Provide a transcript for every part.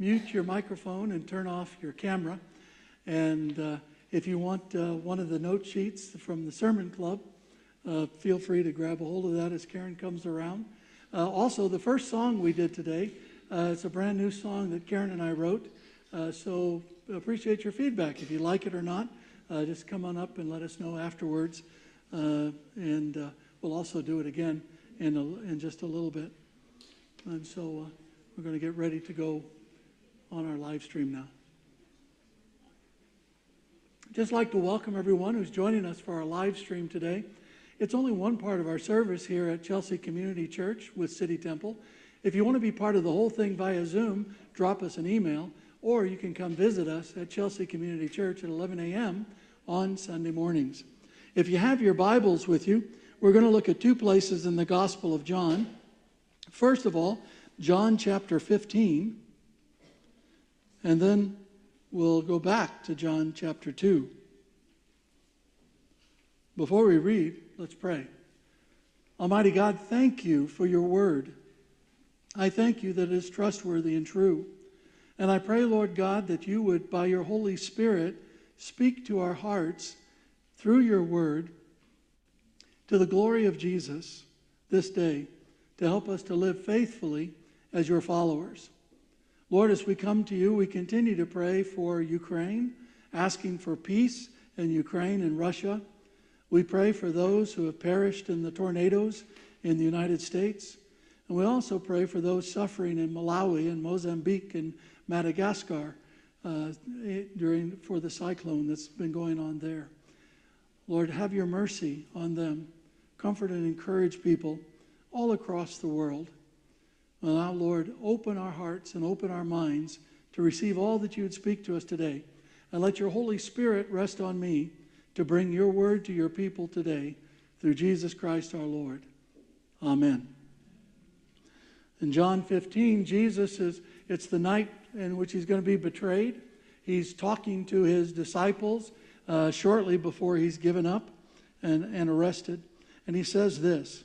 mute your microphone and turn off your camera. And uh, if you want uh, one of the note sheets from the Sermon Club, uh, feel free to grab a hold of that as Karen comes around. Uh, also, the first song we did today, uh, it's a brand new song that Karen and I wrote. Uh, so appreciate your feedback. If you like it or not, just come on up and let us know afterwards. and we'll also do it again in, a, in just a little bit. And so we're going to get ready to go on our live stream now. Just like to welcome everyone who's joining us for our live stream today. It's only one part of our service here at Chelsea Community Church with City Temple. If you want to be part of the whole thing via Zoom, drop us an email, or you can come visit us at Chelsea Community Church at 11 a.m. on Sunday mornings. If you have your Bibles with you, we're going to look at two places in the Gospel of John. First of all, John chapter 15, and then we'll go back to John chapter 2. Before we read, let's pray. Almighty God, thank you for your word. I thank you that it is trustworthy and true. And I pray, Lord God, that you would, by your Holy Spirit, speak to our hearts through your word to the glory of Jesus this day to help us to live faithfully as your followers. Lord, as we come to you, we continue to pray for Ukraine, asking for peace in Ukraine and Russia. We pray for those who have perished in the tornadoes in the United States. And we also pray for those suffering in Malawi and Mozambique and Madagascar uh, during, for the cyclone that's been going on there. Lord, have your mercy on them. Comfort and encourage people all across the world. And now, Lord, open our hearts and open our minds to receive all that you would speak to us today. And let your Holy Spirit rest on me to bring your word to your people today through Jesus Christ our Lord. Amen. In John 15, Jesus is, it's the night in which he's going to be betrayed. He's talking to his disciples uh, shortly before he's given up and, and arrested. And he says this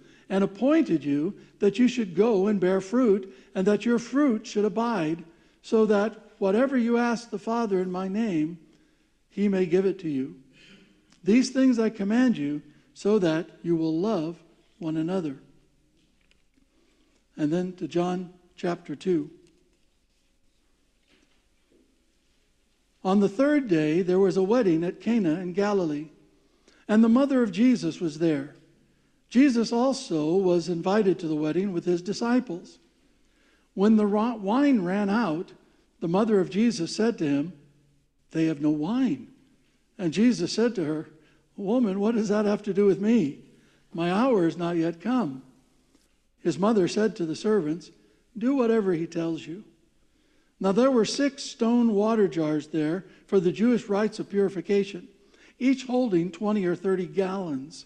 and appointed you that you should go and bear fruit, and that your fruit should abide, so that whatever you ask the Father in my name, he may give it to you. These things I command you, so that you will love one another. And then to John chapter 2. On the third day, there was a wedding at Cana in Galilee, and the mother of Jesus was there. Jesus also was invited to the wedding with his disciples. When the wine ran out, the mother of Jesus said to him, They have no wine. And Jesus said to her, Woman, what does that have to do with me? My hour is not yet come. His mother said to the servants, Do whatever he tells you. Now there were six stone water jars there for the Jewish rites of purification, each holding 20 or 30 gallons.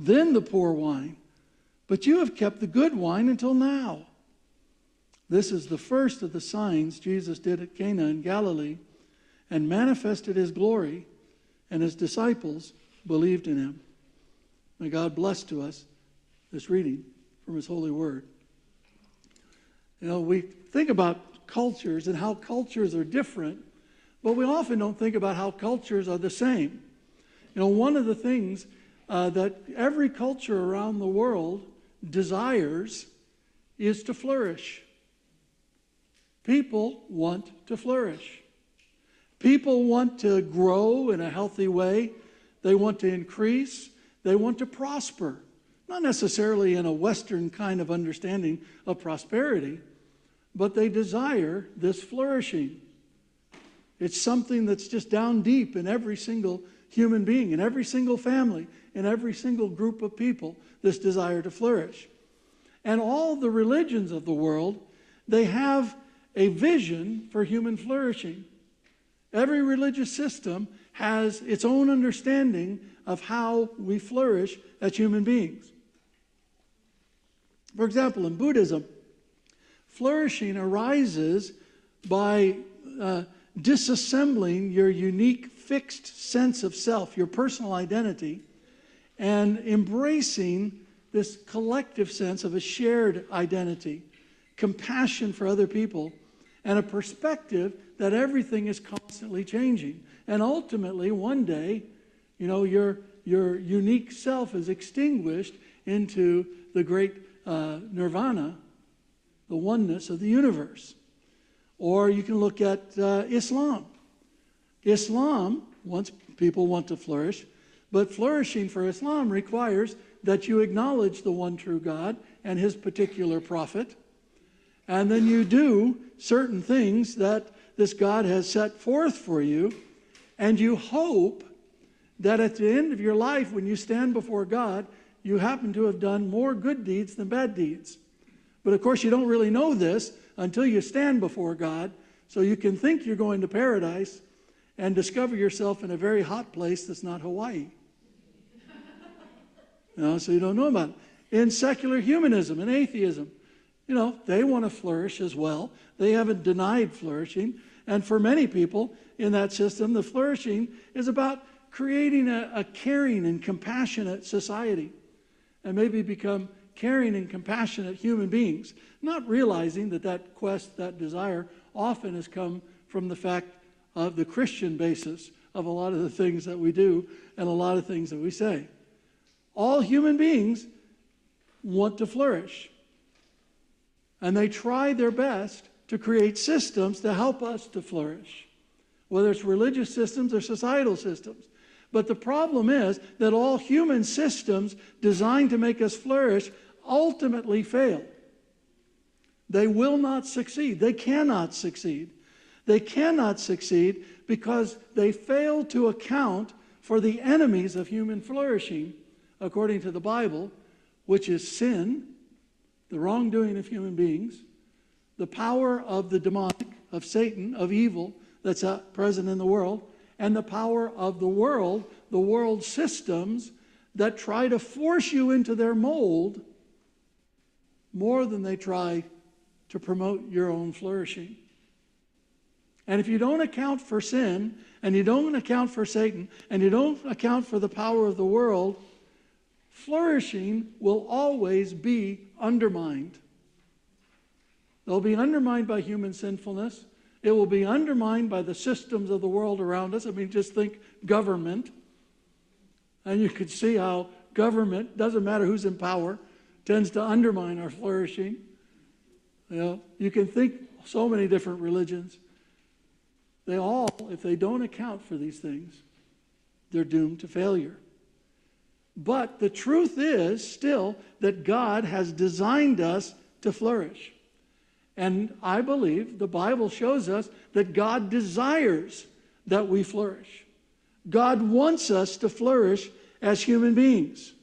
then the poor wine. But you have kept the good wine until now. This is the first of the signs Jesus did at Cana in Galilee and manifested his glory, and his disciples believed in him. May God bless to us this reading from his holy word. You know, we think about cultures and how cultures are different, but we often don't think about how cultures are the same. You know, one of the things uh, that every culture around the world desires is to flourish. People want to flourish. People want to grow in a healthy way. They want to increase. They want to prosper. Not necessarily in a Western kind of understanding of prosperity, but they desire this flourishing. It's something that's just down deep in every single human being, in every single family, in every single group of people, this desire to flourish. And all the religions of the world, they have a vision for human flourishing. Every religious system has its own understanding of how we flourish as human beings. For example, in Buddhism, flourishing arises by uh, disassembling your unique fixed sense of self, your personal identity, and embracing this collective sense of a shared identity, compassion for other people, and a perspective that everything is constantly changing. And ultimately, one day, you know, your, your unique self is extinguished into the great uh, nirvana, the oneness of the universe. Or you can look at uh, Islam. Islam, once people want to flourish, but flourishing for Islam requires that you acknowledge the one true God and his particular prophet. And then you do certain things that this God has set forth for you. And you hope that at the end of your life, when you stand before God, you happen to have done more good deeds than bad deeds. But of course, you don't really know this until you stand before God. So you can think you're going to paradise and discover yourself in a very hot place that's not Hawaii. You know, so you don't know about it. In secular humanism and atheism, you know, they want to flourish as well. They haven't denied flourishing. And for many people in that system, the flourishing is about creating a, a caring and compassionate society and maybe become caring and compassionate human beings, not realizing that that quest, that desire, often has come from the fact of the Christian basis of a lot of the things that we do and a lot of things that we say. All human beings want to flourish. And they try their best to create systems to help us to flourish, whether it's religious systems or societal systems. But the problem is that all human systems designed to make us flourish ultimately fail. They will not succeed. They cannot succeed. They cannot succeed because they fail to account for the enemies of human flourishing, according to the Bible, which is sin, the wrongdoing of human beings, the power of the demonic, of Satan, of evil that's present in the world, and the power of the world, the world systems that try to force you into their mold more than they try to promote your own flourishing. And if you don't account for sin, and you don't account for Satan, and you don't account for the power of the world, flourishing will always be undermined. They'll be undermined by human sinfulness. It will be undermined by the systems of the world around us. I mean, just think government. And you could see how government, doesn't matter who's in power, tends to undermine our flourishing. You know, you can think so many different religions. They all, if they don't account for these things, they're doomed to failure. But the truth is still that God has designed us to flourish. And I believe the Bible shows us that God desires that we flourish. God wants us to flourish as human beings.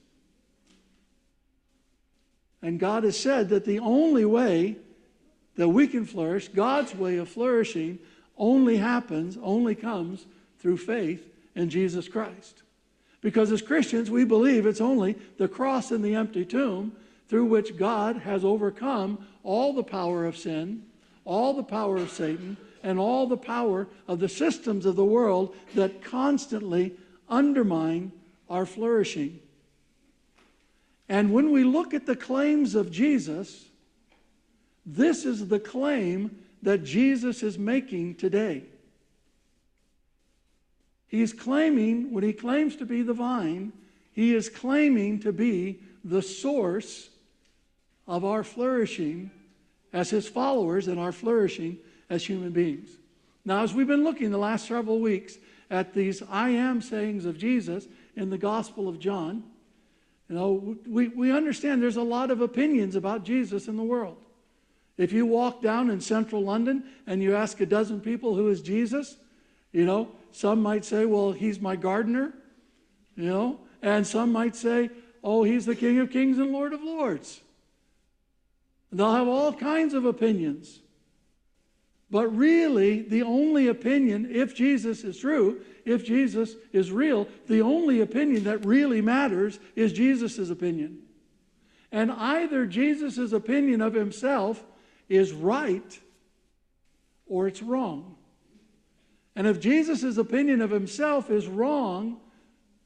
And God has said that the only way that we can flourish, God's way of flourishing, only happens, only comes through faith in Jesus Christ. Because as Christians, we believe it's only the cross and the empty tomb through which God has overcome all the power of sin, all the power of Satan, and all the power of the systems of the world that constantly undermine our flourishing. And when we look at the claims of Jesus, this is the claim that Jesus is making today. He's claiming, when he claims to be the vine, he is claiming to be the source of our flourishing as his followers and our flourishing as human beings. Now, as we've been looking the last several weeks at these I am sayings of Jesus in the Gospel of John, you know, we, we understand there's a lot of opinions about Jesus in the world. If you walk down in central London and you ask a dozen people who is Jesus, you know, some might say, well, he's my gardener, you know, and some might say, oh, he's the King of Kings and Lord of Lords. They'll have all kinds of opinions. But really, the only opinion, if Jesus is true, if Jesus is real, the only opinion that really matters is Jesus' opinion. And either Jesus' opinion of himself is right or it's wrong. And if Jesus' opinion of himself is wrong,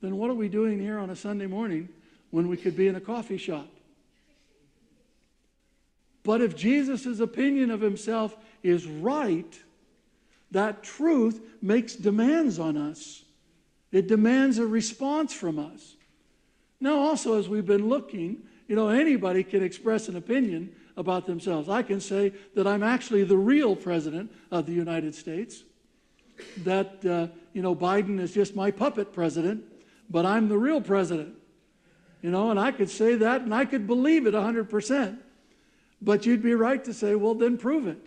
then what are we doing here on a Sunday morning when we could be in a coffee shop? But if Jesus' opinion of himself is right, that truth makes demands on us. It demands a response from us. Now, also, as we've been looking, you know, anybody can express an opinion about themselves. I can say that I'm actually the real president of the United States, that, uh, you know, Biden is just my puppet president, but I'm the real president. You know, and I could say that and I could believe it 100%. But you'd be right to say, well, then prove it.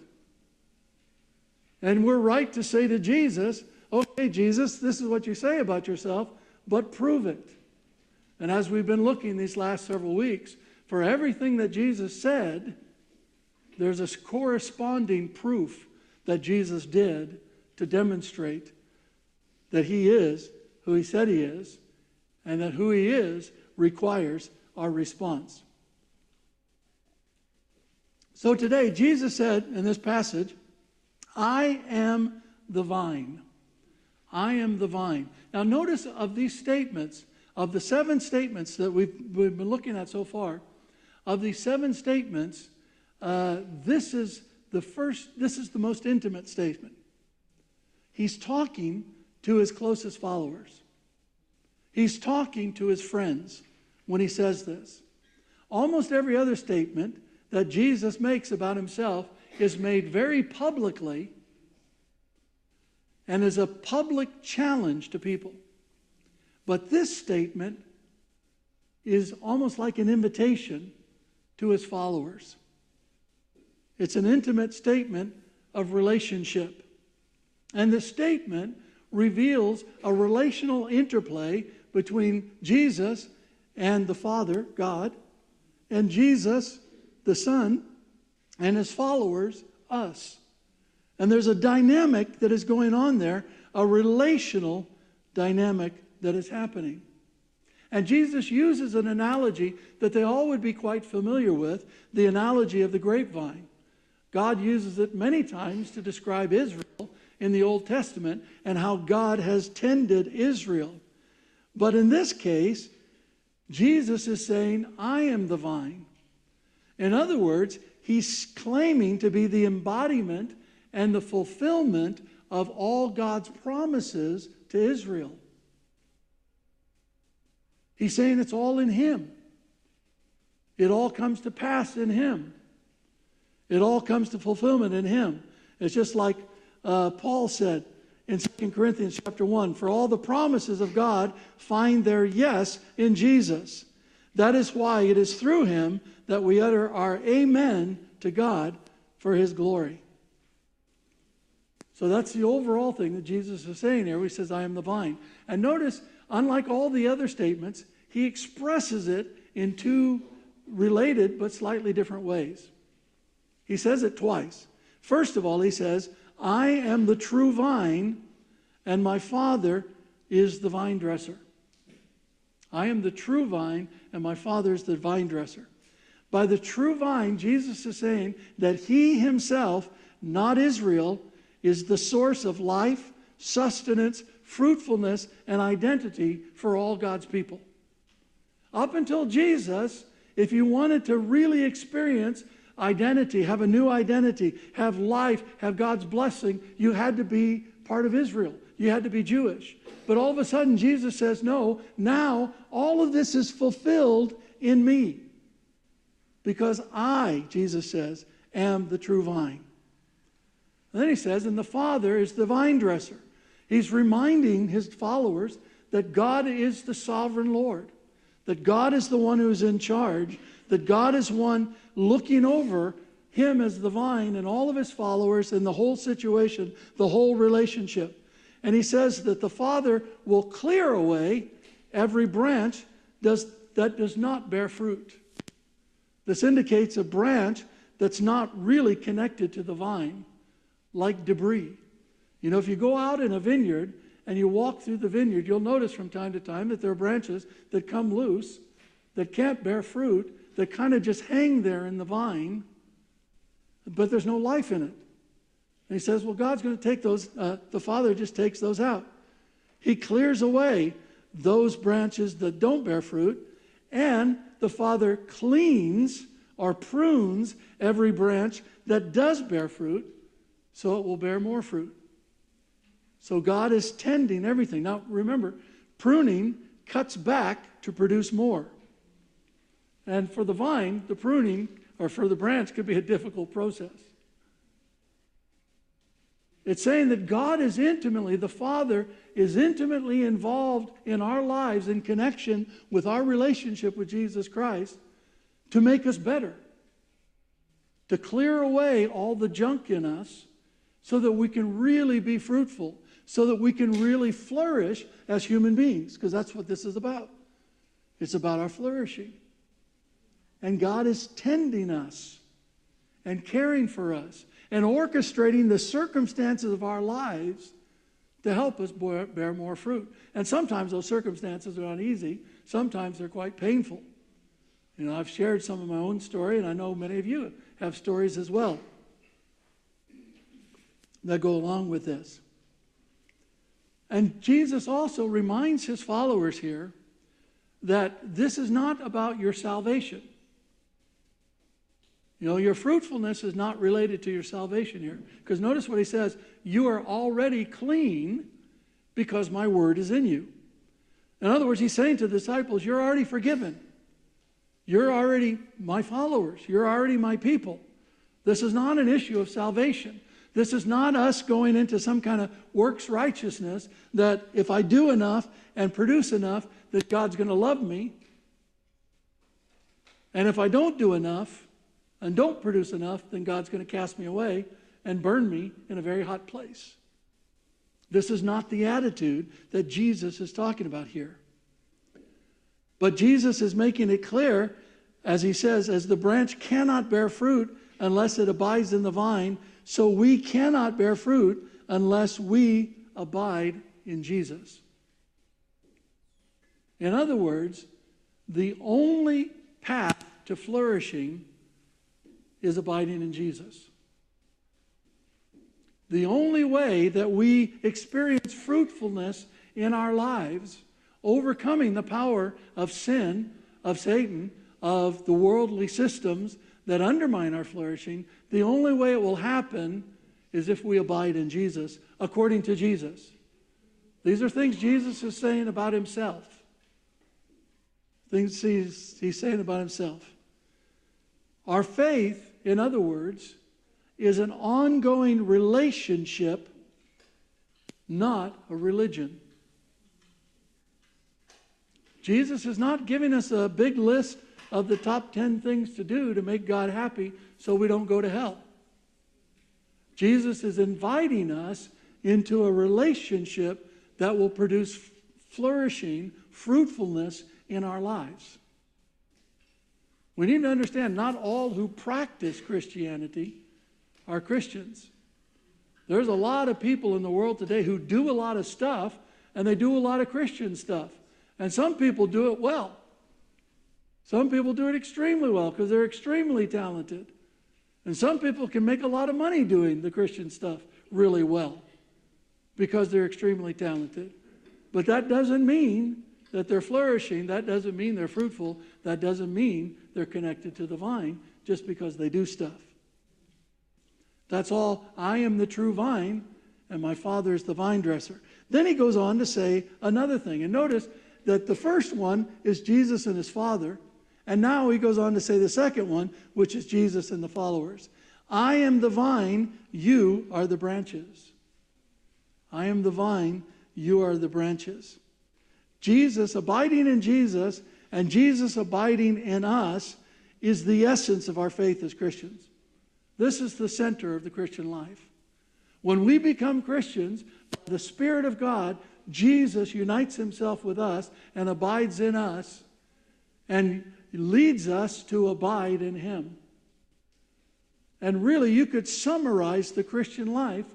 And we're right to say to Jesus, okay, Jesus, this is what you say about yourself, but prove it. And as we've been looking these last several weeks, for everything that Jesus said, there's a corresponding proof that Jesus did to demonstrate that he is who he said he is, and that who he is requires our response. So today, Jesus said in this passage, I am the vine. I am the vine. Now, notice of these statements, of the seven statements that we've, we've been looking at so far, of these seven statements, uh, this is the first, this is the most intimate statement. He's talking to his closest followers. He's talking to his friends when he says this. Almost every other statement that Jesus makes about himself is made very publicly and is a public challenge to people. But this statement is almost like an invitation to his followers. It's an intimate statement of relationship. And the statement reveals a relational interplay between Jesus and the Father, God, and Jesus, the Son, and his followers, us. And there's a dynamic that is going on there, a relational dynamic that is happening. And Jesus uses an analogy that they all would be quite familiar with the analogy of the grapevine. God uses it many times to describe Israel in the Old Testament and how God has tended Israel. But in this case, Jesus is saying, I am the vine. In other words, he's claiming to be the embodiment and the fulfillment of all God's promises to Israel. He's saying it's all in Him. It all comes to pass in Him. It all comes to fulfillment in Him. It's just like uh, Paul said in 2 Corinthians chapter 1 For all the promises of God find their yes in Jesus. That is why it is through Him that we utter our amen to God for His glory. So that's the overall thing that Jesus is saying here. He says, I am the vine. And notice, unlike all the other statements, he expresses it in two related but slightly different ways. He says it twice. First of all, he says, I am the true vine, and my Father is the vine dresser. I am the true vine, and my Father is the vine dresser. By the true vine, Jesus is saying that he himself, not Israel, is the source of life, sustenance, fruitfulness, and identity for all God's people. Up until Jesus, if you wanted to really experience identity, have a new identity, have life, have God's blessing, you had to be part of Israel. You had to be Jewish. But all of a sudden, Jesus says, No, now all of this is fulfilled in me. Because I, Jesus says, am the true vine. And then he says, and the Father is the vine dresser. He's reminding his followers that God is the sovereign Lord, that God is the one who is in charge, that God is one looking over him as the vine and all of his followers and the whole situation, the whole relationship. And he says that the Father will clear away every branch does, that does not bear fruit. This indicates a branch that's not really connected to the vine like debris. You know, if you go out in a vineyard and you walk through the vineyard, you'll notice from time to time that there are branches that come loose, that can't bear fruit, that kind of just hang there in the vine, but there's no life in it. And he says, Well, God's going to take those, uh, the Father just takes those out. He clears away those branches that don't bear fruit, and the Father cleans or prunes every branch that does bear fruit so it will bear more fruit. So God is tending everything. Now remember, pruning cuts back to produce more. And for the vine, the pruning, or for the branch, could be a difficult process. It's saying that God is intimately, the Father is intimately involved in our lives in connection with our relationship with Jesus Christ to make us better, to clear away all the junk in us so that we can really be fruitful, so that we can really flourish as human beings, because that's what this is about. It's about our flourishing. And God is tending us and caring for us and orchestrating the circumstances of our lives to help us bear more fruit. And sometimes those circumstances are not easy, sometimes they're quite painful. You know, I've shared some of my own story, and I know many of you have stories as well that go along with this. And Jesus also reminds his followers here that this is not about your salvation. You know, your fruitfulness is not related to your salvation here. Because notice what he says you are already clean because my word is in you. In other words, he's saying to the disciples, You're already forgiven. You're already my followers. You're already my people. This is not an issue of salvation. This is not us going into some kind of works righteousness that if I do enough and produce enough, that God's going to love me. And if I don't do enough and don't produce enough, then God's going to cast me away and burn me in a very hot place. This is not the attitude that Jesus is talking about here. But Jesus is making it clear, as he says, as the branch cannot bear fruit unless it abides in the vine, so we cannot bear fruit unless we abide in Jesus. In other words, the only path to flourishing is abiding in Jesus. The only way that we experience fruitfulness in our lives, overcoming the power of sin, of Satan, of the worldly systems that undermine our flourishing, the only way it will happen is if we abide in Jesus, according to Jesus. These are things Jesus is saying about himself. things he's, he's saying about himself. Our faith, in other words, is an ongoing relationship, not a religion. Jesus is not giving us a big list of the top 10 things to do to make God happy so we don't go to hell. Jesus is inviting us into a relationship that will produce flourishing, fruitfulness in our lives. We need to understand not all who practice Christianity are Christians. There's a lot of people in the world today who do a lot of stuff and they do a lot of Christian stuff. And some people do it well. Some people do it extremely well because they're extremely talented. And some people can make a lot of money doing the Christian stuff really well because they're extremely talented. But that doesn't mean that they're flourishing. That doesn't mean they're fruitful. That doesn't mean they're connected to the vine just because they do stuff. That's all. I am the true vine, and my Father is the vine dresser. Then he goes on to say another thing. And notice that the first one is Jesus and his Father. And now he goes on to say the second one, which is Jesus and the followers. I am the vine, you are the branches. I am the vine, you are the branches. Jesus, abiding in Jesus, and Jesus abiding in us is the essence of our faith as Christians. This is the center of the Christian life. When we become Christians, the Spirit of God, Jesus unites himself with us and abides in us and leads us to abide in him. And really, you could summarize the Christian life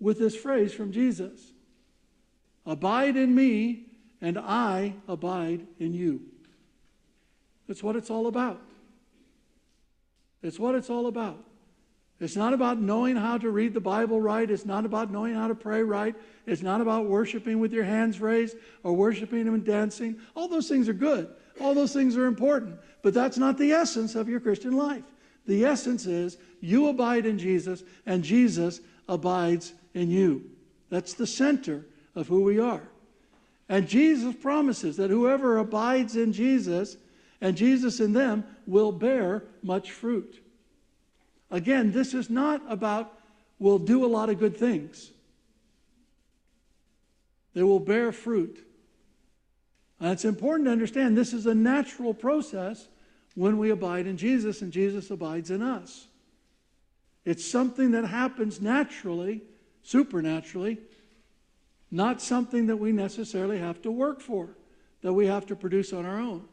with this phrase from Jesus Abide in me, and I abide in you. That's what it's all about. It's what it's all about. It's not about knowing how to read the Bible right. It's not about knowing how to pray right. It's not about worshiping with your hands raised or worshiping and dancing. All those things are good. All those things are important. But that's not the essence of your Christian life. The essence is you abide in Jesus and Jesus abides in you. That's the center of who we are. And Jesus promises that whoever abides in Jesus and Jesus in them will bear much fruit. Again, this is not about will do a lot of good things. They will bear fruit. And it's important to understand this is a natural process when we abide in Jesus and Jesus abides in us. It's something that happens naturally, supernaturally, not something that we necessarily have to work for, that we have to produce on our own.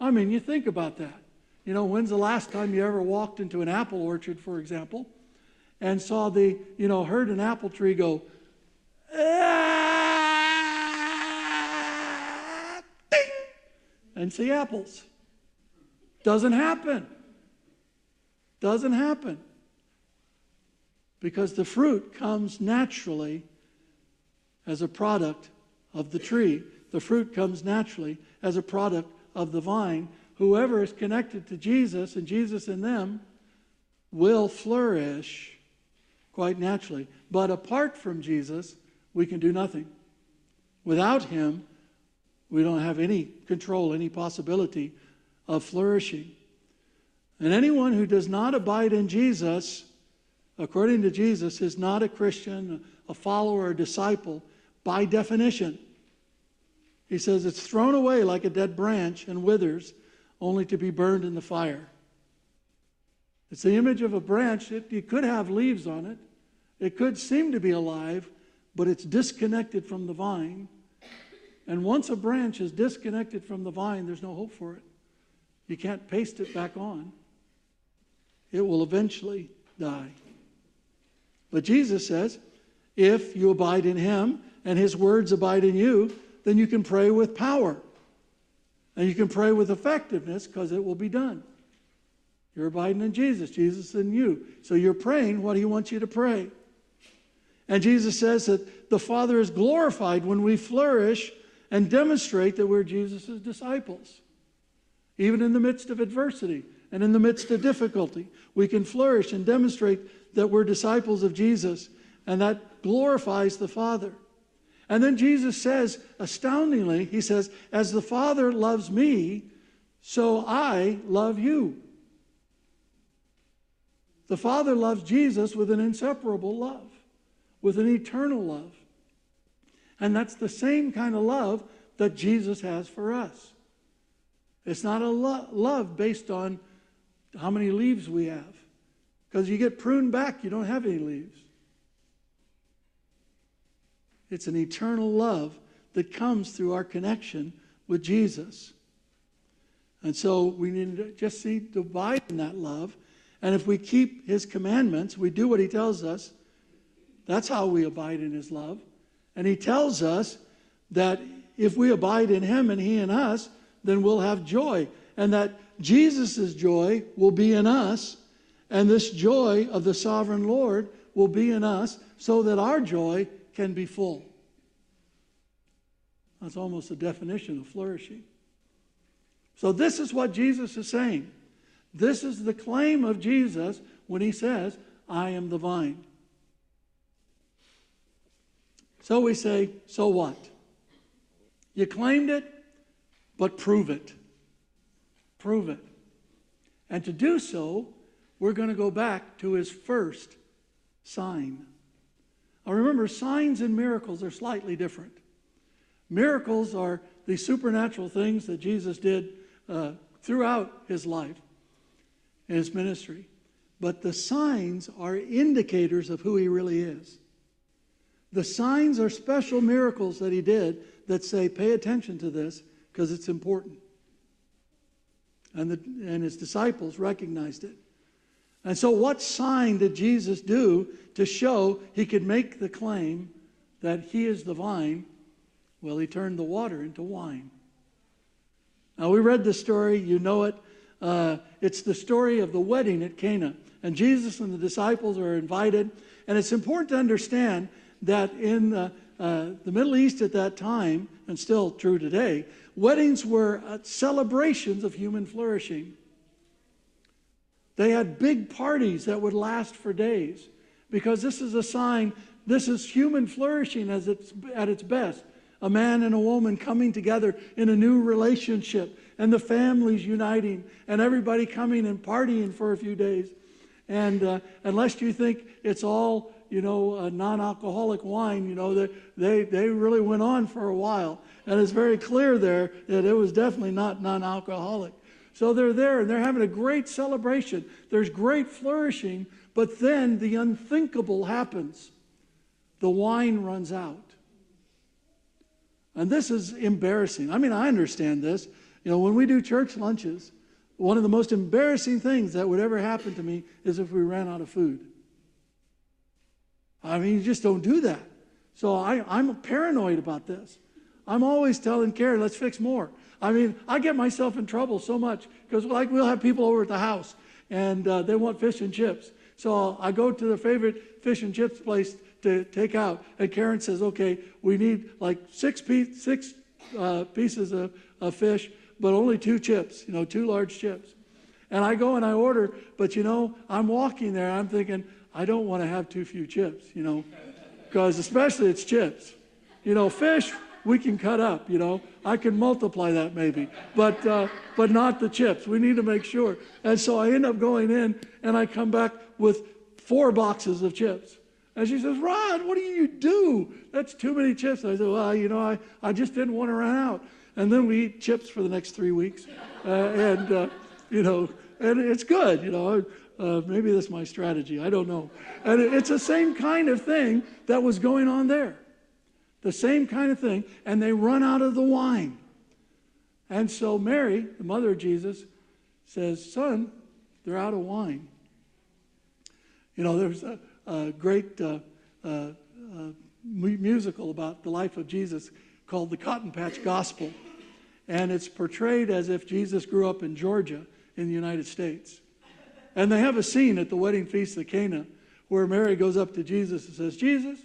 I mean, you think about that. You know, when's the last time you ever walked into an apple orchard, for example, and saw the, you know, heard an apple tree go, ah, ding, and see apples? Doesn't happen. Doesn't happen. Because the fruit comes naturally as a product of the tree. The fruit comes naturally as a product of the vine whoever is connected to Jesus and Jesus in them will flourish quite naturally. But apart from Jesus, we can do nothing. Without him, we don't have any control, any possibility of flourishing. And anyone who does not abide in Jesus, according to Jesus, is not a Christian, a follower, a disciple by definition. He says it's thrown away like a dead branch and withers only to be burned in the fire. It's the image of a branch. It, it could have leaves on it, it could seem to be alive, but it's disconnected from the vine. And once a branch is disconnected from the vine, there's no hope for it. You can't paste it back on, it will eventually die. But Jesus says, if you abide in him and his words abide in you, then you can pray with power. And you can pray with effectiveness because it will be done. You're abiding in Jesus, Jesus in you. So you're praying what he wants you to pray. And Jesus says that the Father is glorified when we flourish and demonstrate that we're Jesus' disciples. Even in the midst of adversity and in the midst of difficulty, we can flourish and demonstrate that we're disciples of Jesus, and that glorifies the Father. And then Jesus says, astoundingly, He says, As the Father loves me, so I love you. The Father loves Jesus with an inseparable love, with an eternal love. And that's the same kind of love that Jesus has for us. It's not a lo- love based on how many leaves we have. Because you get pruned back, you don't have any leaves. It's an eternal love that comes through our connection with Jesus. And so we need to just see abide in that love. And if we keep his commandments, we do what he tells us, that's how we abide in his love. And he tells us that if we abide in him and he in us, then we'll have joy. And that Jesus' joy will be in us, and this joy of the sovereign Lord will be in us, so that our joy can be full. That's almost a definition of flourishing. So, this is what Jesus is saying. This is the claim of Jesus when he says, I am the vine. So we say, so what? You claimed it, but prove it. Prove it. And to do so, we're going to go back to his first sign. Now remember, signs and miracles are slightly different. Miracles are the supernatural things that Jesus did uh, throughout his life and his ministry. But the signs are indicators of who he really is. The signs are special miracles that he did that say, pay attention to this because it's important. And, the, and his disciples recognized it. And so, what sign did Jesus do to show he could make the claim that he is the vine? Well, he turned the water into wine. Now, we read the story, you know it. Uh, it's the story of the wedding at Cana. And Jesus and the disciples are invited. And it's important to understand that in the, uh, the Middle East at that time, and still true today, weddings were uh, celebrations of human flourishing. They had big parties that would last for days because this is a sign, this is human flourishing as it's, at its best. A man and a woman coming together in a new relationship, and the families uniting, and everybody coming and partying for a few days. And uh, unless you think it's all, you know, non alcoholic wine, you know, they, they, they really went on for a while. And it's very clear there that it was definitely not non alcoholic. So they're there and they're having a great celebration. There's great flourishing, but then the unthinkable happens. The wine runs out. And this is embarrassing. I mean, I understand this. You know, when we do church lunches, one of the most embarrassing things that would ever happen to me is if we ran out of food. I mean, you just don't do that. So I, I'm paranoid about this. I'm always telling Karen, let's fix more. I mean, I get myself in trouble so much because, like, we'll have people over at the house and uh, they want fish and chips. So I go to their favorite fish and chips place to take out, and Karen says, "Okay, we need like six piece, six uh, pieces of, of fish, but only two chips. You know, two large chips." And I go and I order, but you know, I'm walking there. I'm thinking, I don't want to have too few chips. You know, because especially it's chips. You know, fish we can cut up, you know. I can multiply that maybe, but, uh, but not the chips. We need to make sure. And so I end up going in and I come back with four boxes of chips. And she says, Rod, what do you do? That's too many chips. I said, Well, you know, I, I just didn't want to run out. And then we eat chips for the next three weeks. Uh, and, uh, you know, and it's good, you know. Uh, maybe that's my strategy. I don't know. And it's the same kind of thing that was going on there. The same kind of thing. And they run out of the wine. And so Mary, the mother of Jesus, says, Son, they're out of wine. You know, there's a, a great uh, uh, uh, musical about the life of Jesus called The Cotton Patch Gospel. And it's portrayed as if Jesus grew up in Georgia in the United States. And they have a scene at the wedding feast of Cana where Mary goes up to Jesus and says, Jesus,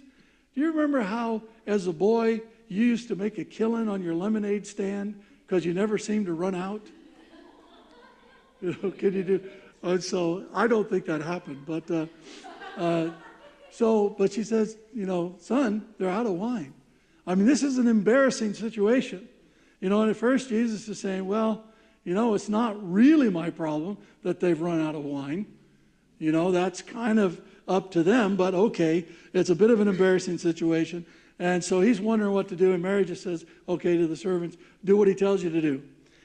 do you remember how, as a boy, you used to make a killing on your lemonade stand because you never seemed to run out? You know, can you do? And so I don't think that happened, but uh, uh, so, but she says, you know, son, they're out of wine. I mean, this is an embarrassing situation. You know, and at first Jesus is saying, well, you know, it's not really my problem that they've run out of wine. You know, that's kind of up to them, but okay, it's a bit of an embarrassing situation. And so he's wondering what to do, and Mary just says, okay, to the servants, do what he tells you to do.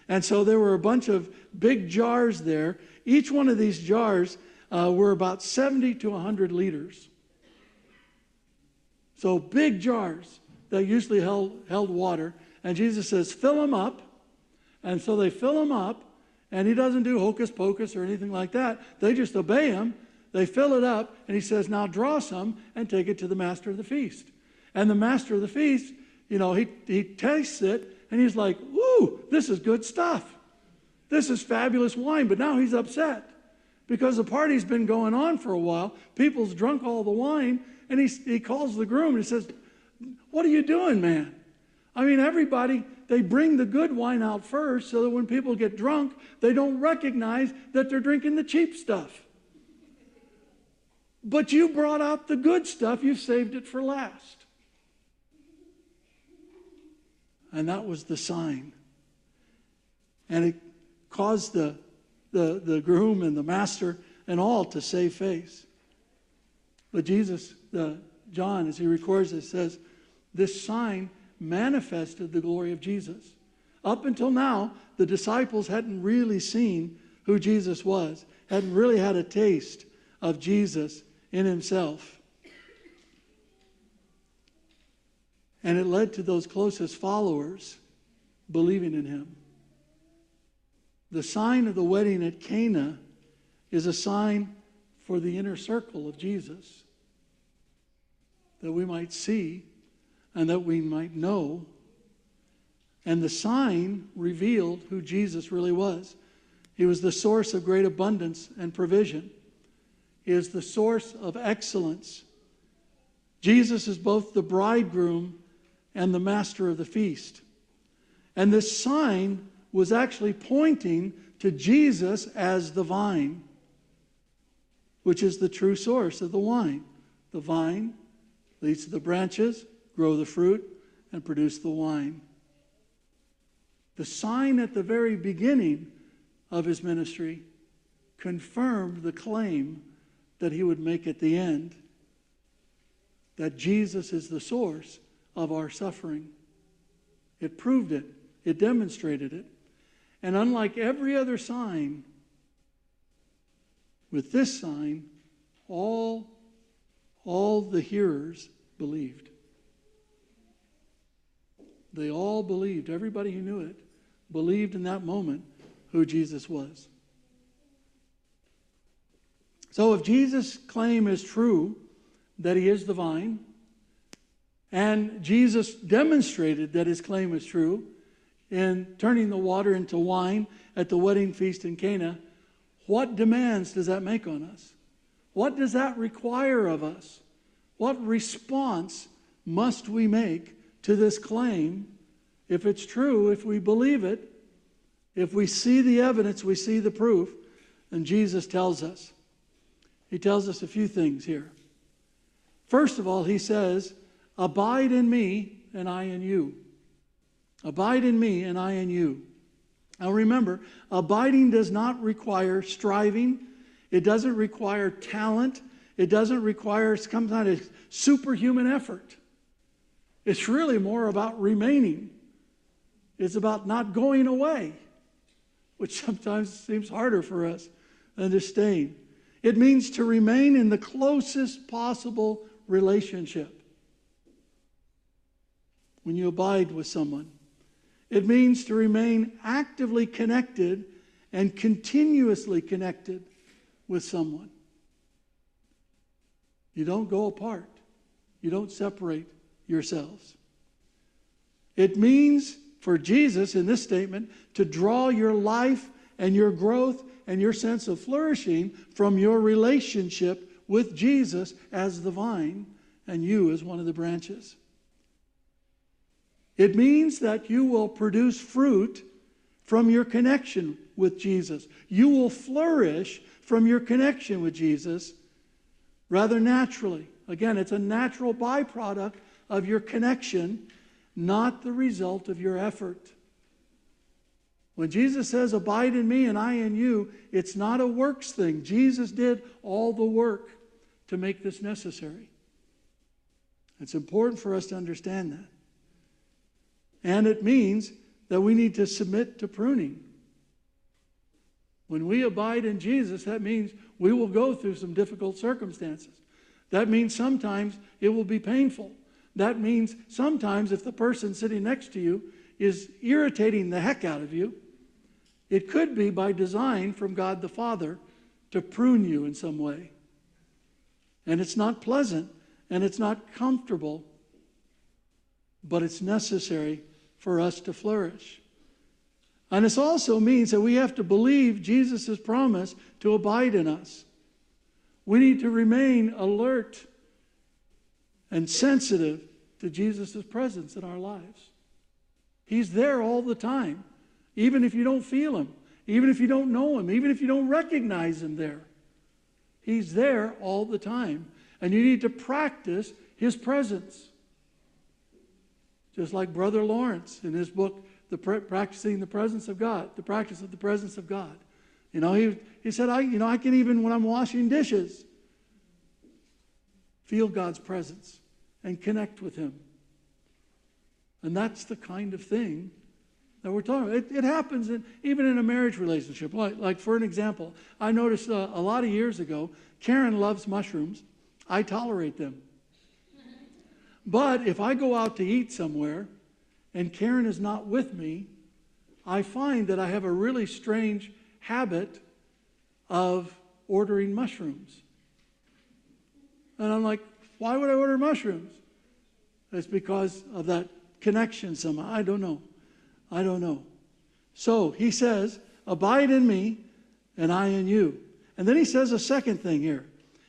And so there were a bunch of big jars there. Each one of these jars uh, were about 70 to 100 liters. So big jars that usually held, held water. And Jesus says, fill them up. And so they fill them up, and he doesn't do hocus pocus or anything like that. They just obey him. They fill it up, and he says, Now draw some and take it to the master of the feast. And the master of the feast, you know, he, he tastes it, and he's like, Ooh, this is good stuff. This is fabulous wine. But now he's upset because the party's been going on for a while. People's drunk all the wine, and he, he calls the groom and he says, What are you doing, man? I mean, everybody, they bring the good wine out first so that when people get drunk, they don't recognize that they're drinking the cheap stuff. But you brought out the good stuff, you saved it for last. And that was the sign. And it caused the, the, the groom and the master and all to save face. But Jesus, the, John, as he records it, says, This sign manifested the glory of Jesus. Up until now, the disciples hadn't really seen who Jesus was, hadn't really had a taste of Jesus in himself. And it led to those closest followers believing in him. The sign of the wedding at Cana is a sign for the inner circle of Jesus that we might see and that we might know. And the sign revealed who Jesus really was. He was the source of great abundance and provision is the source of excellence. Jesus is both the bridegroom and the master of the feast. And this sign was actually pointing to Jesus as the vine, which is the true source of the wine. The vine leads to the branches, grow the fruit, and produce the wine. The sign at the very beginning of his ministry confirmed the claim that he would make at the end that Jesus is the source of our suffering. It proved it, it demonstrated it. And unlike every other sign, with this sign, all, all the hearers believed. They all believed, everybody who knew it believed in that moment who Jesus was. So if Jesus' claim is true that he is the vine, and Jesus demonstrated that his claim is true in turning the water into wine at the wedding feast in Cana, what demands does that make on us? What does that require of us? What response must we make to this claim if it's true, if we believe it, if we see the evidence, we see the proof, and Jesus tells us he tells us a few things here. First of all, he says, Abide in me, and I in you. Abide in me, and I in you. Now remember, abiding does not require striving, it doesn't require talent, it doesn't require some kind of superhuman effort. It's really more about remaining. It's about not going away, which sometimes seems harder for us than to staying. It means to remain in the closest possible relationship when you abide with someone. It means to remain actively connected and continuously connected with someone. You don't go apart, you don't separate yourselves. It means for Jesus in this statement to draw your life and your growth and your sense of flourishing from your relationship with Jesus as the vine and you as one of the branches. It means that you will produce fruit from your connection with Jesus. You will flourish from your connection with Jesus rather naturally. Again, it's a natural byproduct of your connection. not the result of your effort. When Jesus says, Abide in me and I in you, it's not a works thing. Jesus did all the work to make this necessary. It's important for us to understand that. And it means that we need to submit to pruning. When we abide in Jesus, that means we will go through some difficult circumstances. That means sometimes it will be painful. That means sometimes if the person sitting next to you is irritating the heck out of you, it could be by design from God the Father to prune you in some way. And it's not pleasant and it's not comfortable, but it's necessary for us to flourish. And this also means that we have to believe Jesus' promise to abide in us. We need to remain alert and sensitive to Jesus' presence in our lives. He's there all the time, even if you don't feel him, even if you don't know him, even if you don't recognize him there. He's there all the time. And you need to practice his presence. Just like Brother Lawrence in his book, the Practicing the Presence of God, the practice of the presence of God. You know, he, he said, I, you know, I can even, when I'm washing dishes, feel God's presence and connect with him. And that's the kind of thing that we're talking about. It, it happens in, even in a marriage relationship. Like, like for an example, I noticed uh, a lot of years ago, Karen loves mushrooms. I tolerate them. But if I go out to eat somewhere and Karen is not with me, I find that I have a really strange habit of ordering mushrooms. And I'm like, why would I order mushrooms? It's because of that connection somehow. I don't know. I don't know. So he says, Abide in me, and I in you. And then he says a second thing here.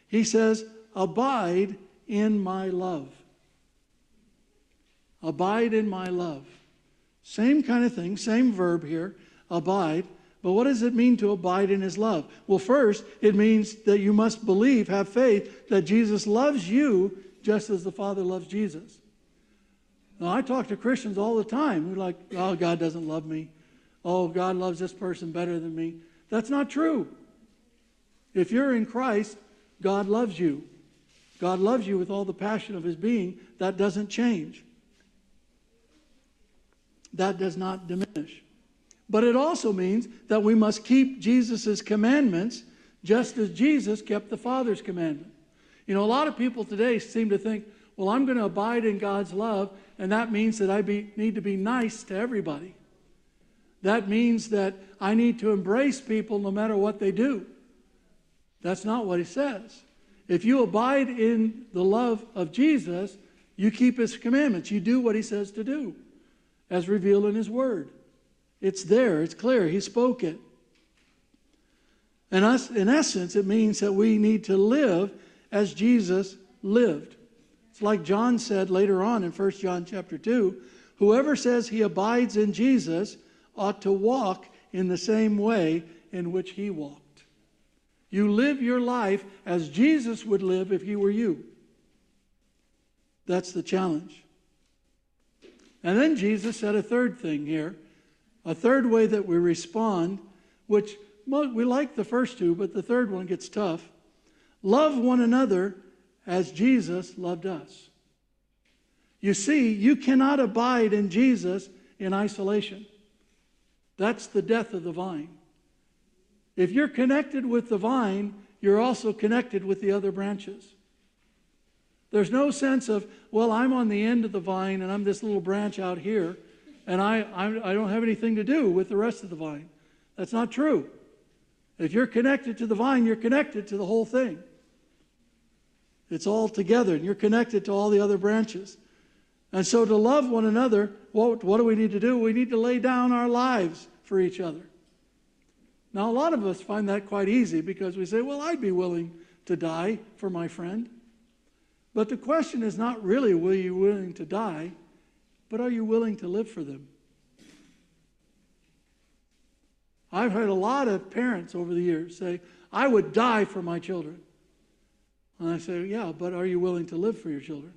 He says, Abide in my love. Abide in my love. Same kind of thing, same verb here, abide. But what does it mean to abide in his love? Well, first, it means that you must believe, have faith that Jesus loves you just as the Father loves Jesus. Now, I talk to Christians all the time who are like, oh, God doesn't love me. Oh, God loves this person better than me. That's not true. If you're in Christ, God loves you. God loves you with all the passion of his being. That doesn't change that does not diminish. But it also means that we must keep Jesus' commandments just as Jesus kept the Father's commandment. You know, a lot of people today seem to think, well, I'm going to abide in God's love, and that means that I be, need to be nice to everybody. That means that I need to embrace people no matter what they do. That's not what he says. If you abide in the love of Jesus, you keep his commandments. You do what he says to do as revealed in His Word. It's there, it's clear. He spoke it. And us, in essence, it means that we need to live as Jesus lived. Like John said later on in 1 John chapter 2 whoever says he abides in Jesus ought to walk in the same way in which he walked. You live your life as Jesus would live if he were you. That's the challenge. And then Jesus said a third thing here, a third way that we respond, which we like the first two, but the third one gets tough. Love one another as Jesus loved us. You see, you cannot abide in Jesus in isolation. That's the death of the vine. If you're connected with the vine, you're also connected with the other branches. There's no sense of, well, I'm on the end of the vine and I'm this little branch out here, and I, I, I don't have anything to do with the rest of the vine. That's not true. If you're connected to the vine, you're connected to the whole thing. It's all together, and you're connected to all the other branches. And so, to love one another, what, what do we need to do? We need to lay down our lives for each other. Now, a lot of us find that quite easy because we say, well, I'd be willing to die for my friend. But the question is not really, will you willing to die, but are you willing to live for them? I've heard a lot of parents over the years say, I would die for my children. And I say, yeah, but are you willing to live for your children?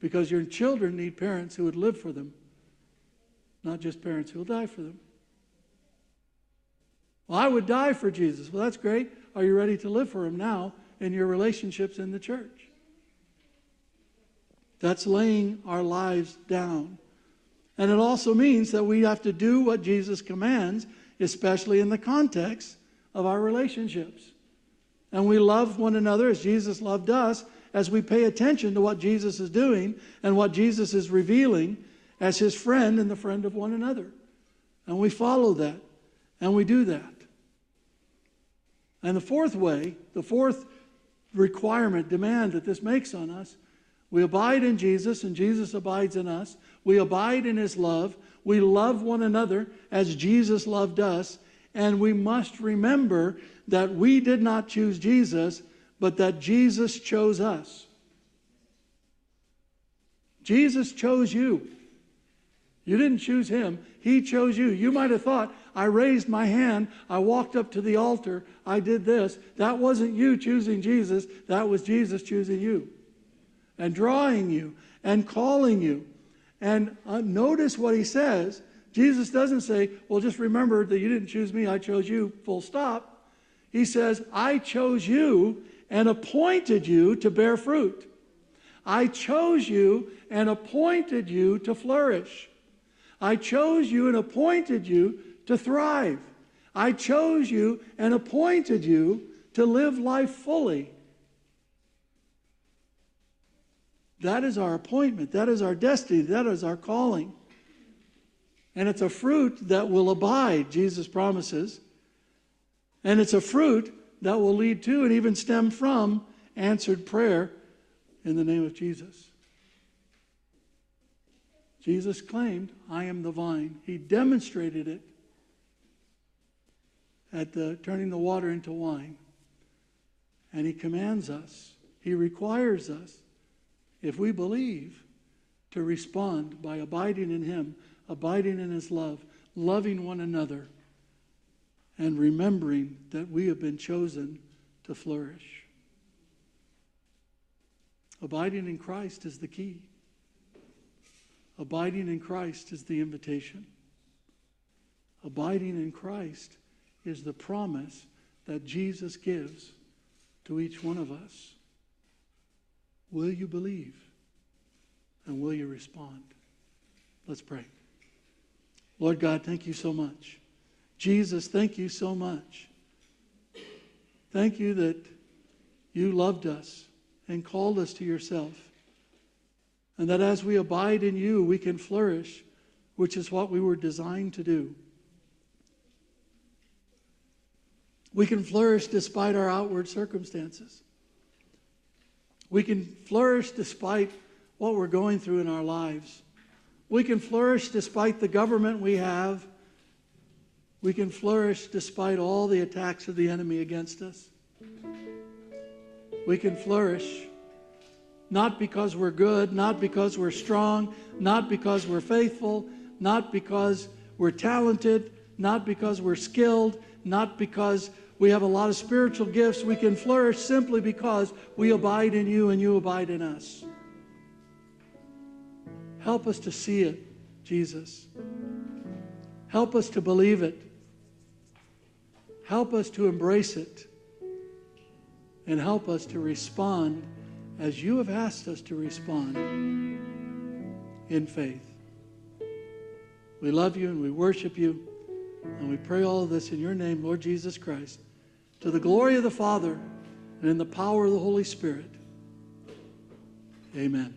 Because your children need parents who would live for them, not just parents who will die for them. Well, I would die for Jesus. Well, that's great. Are you ready to live for him now in your relationships in the church? That's laying our lives down. And it also means that we have to do what Jesus commands, especially in the context of our relationships. And we love one another as Jesus loved us as we pay attention to what Jesus is doing and what Jesus is revealing as his friend and the friend of one another. And we follow that and we do that. And the fourth way, the fourth requirement, demand that this makes on us, we abide in Jesus and Jesus abides in us. We abide in his love. We love one another as Jesus loved us. And we must remember that we did not choose Jesus, but that Jesus chose us. Jesus chose you. You didn't choose him, he chose you. You might have thought, I raised my hand, I walked up to the altar, I did this. That wasn't you choosing Jesus, that was Jesus choosing you and drawing you and calling you. And uh, notice what he says. Jesus doesn't say, Well, just remember that you didn't choose me, I chose you, full stop. He says, I chose you and appointed you to bear fruit. I chose you and appointed you to flourish. I chose you and appointed you to thrive. I chose you and appointed you to live life fully. That is our appointment. That is our destiny. That is our calling. And it's a fruit that will abide, Jesus promises. And it's a fruit that will lead to and even stem from answered prayer in the name of Jesus. Jesus claimed, I am the vine. He demonstrated it at the turning the water into wine. And he commands us, he requires us, if we believe, to respond by abiding in him, abiding in his love, loving one another, and remembering that we have been chosen to flourish. Abiding in Christ is the key. Abiding in Christ is the invitation. Abiding in Christ is the promise that Jesus gives to each one of us. Will you believe? And will you respond? Let's pray. Lord God, thank you so much. Jesus, thank you so much. Thank you that you loved us and called us to yourself. And that as we abide in you, we can flourish, which is what we were designed to do. We can flourish despite our outward circumstances. We can flourish despite what we're going through in our lives. We can flourish despite the government we have. We can flourish despite all the attacks of the enemy against us. We can flourish not because we're good, not because we're strong, not because we're faithful, not because we're talented, not because we're skilled, not because we have a lot of spiritual gifts. We can flourish simply because we abide in you and you abide in us. Help us to see it, Jesus. Help us to believe it. Help us to embrace it. And help us to respond as you have asked us to respond in faith. We love you and we worship you. And we pray all of this in your name, Lord Jesus Christ, to the glory of the Father and in the power of the Holy Spirit. Amen.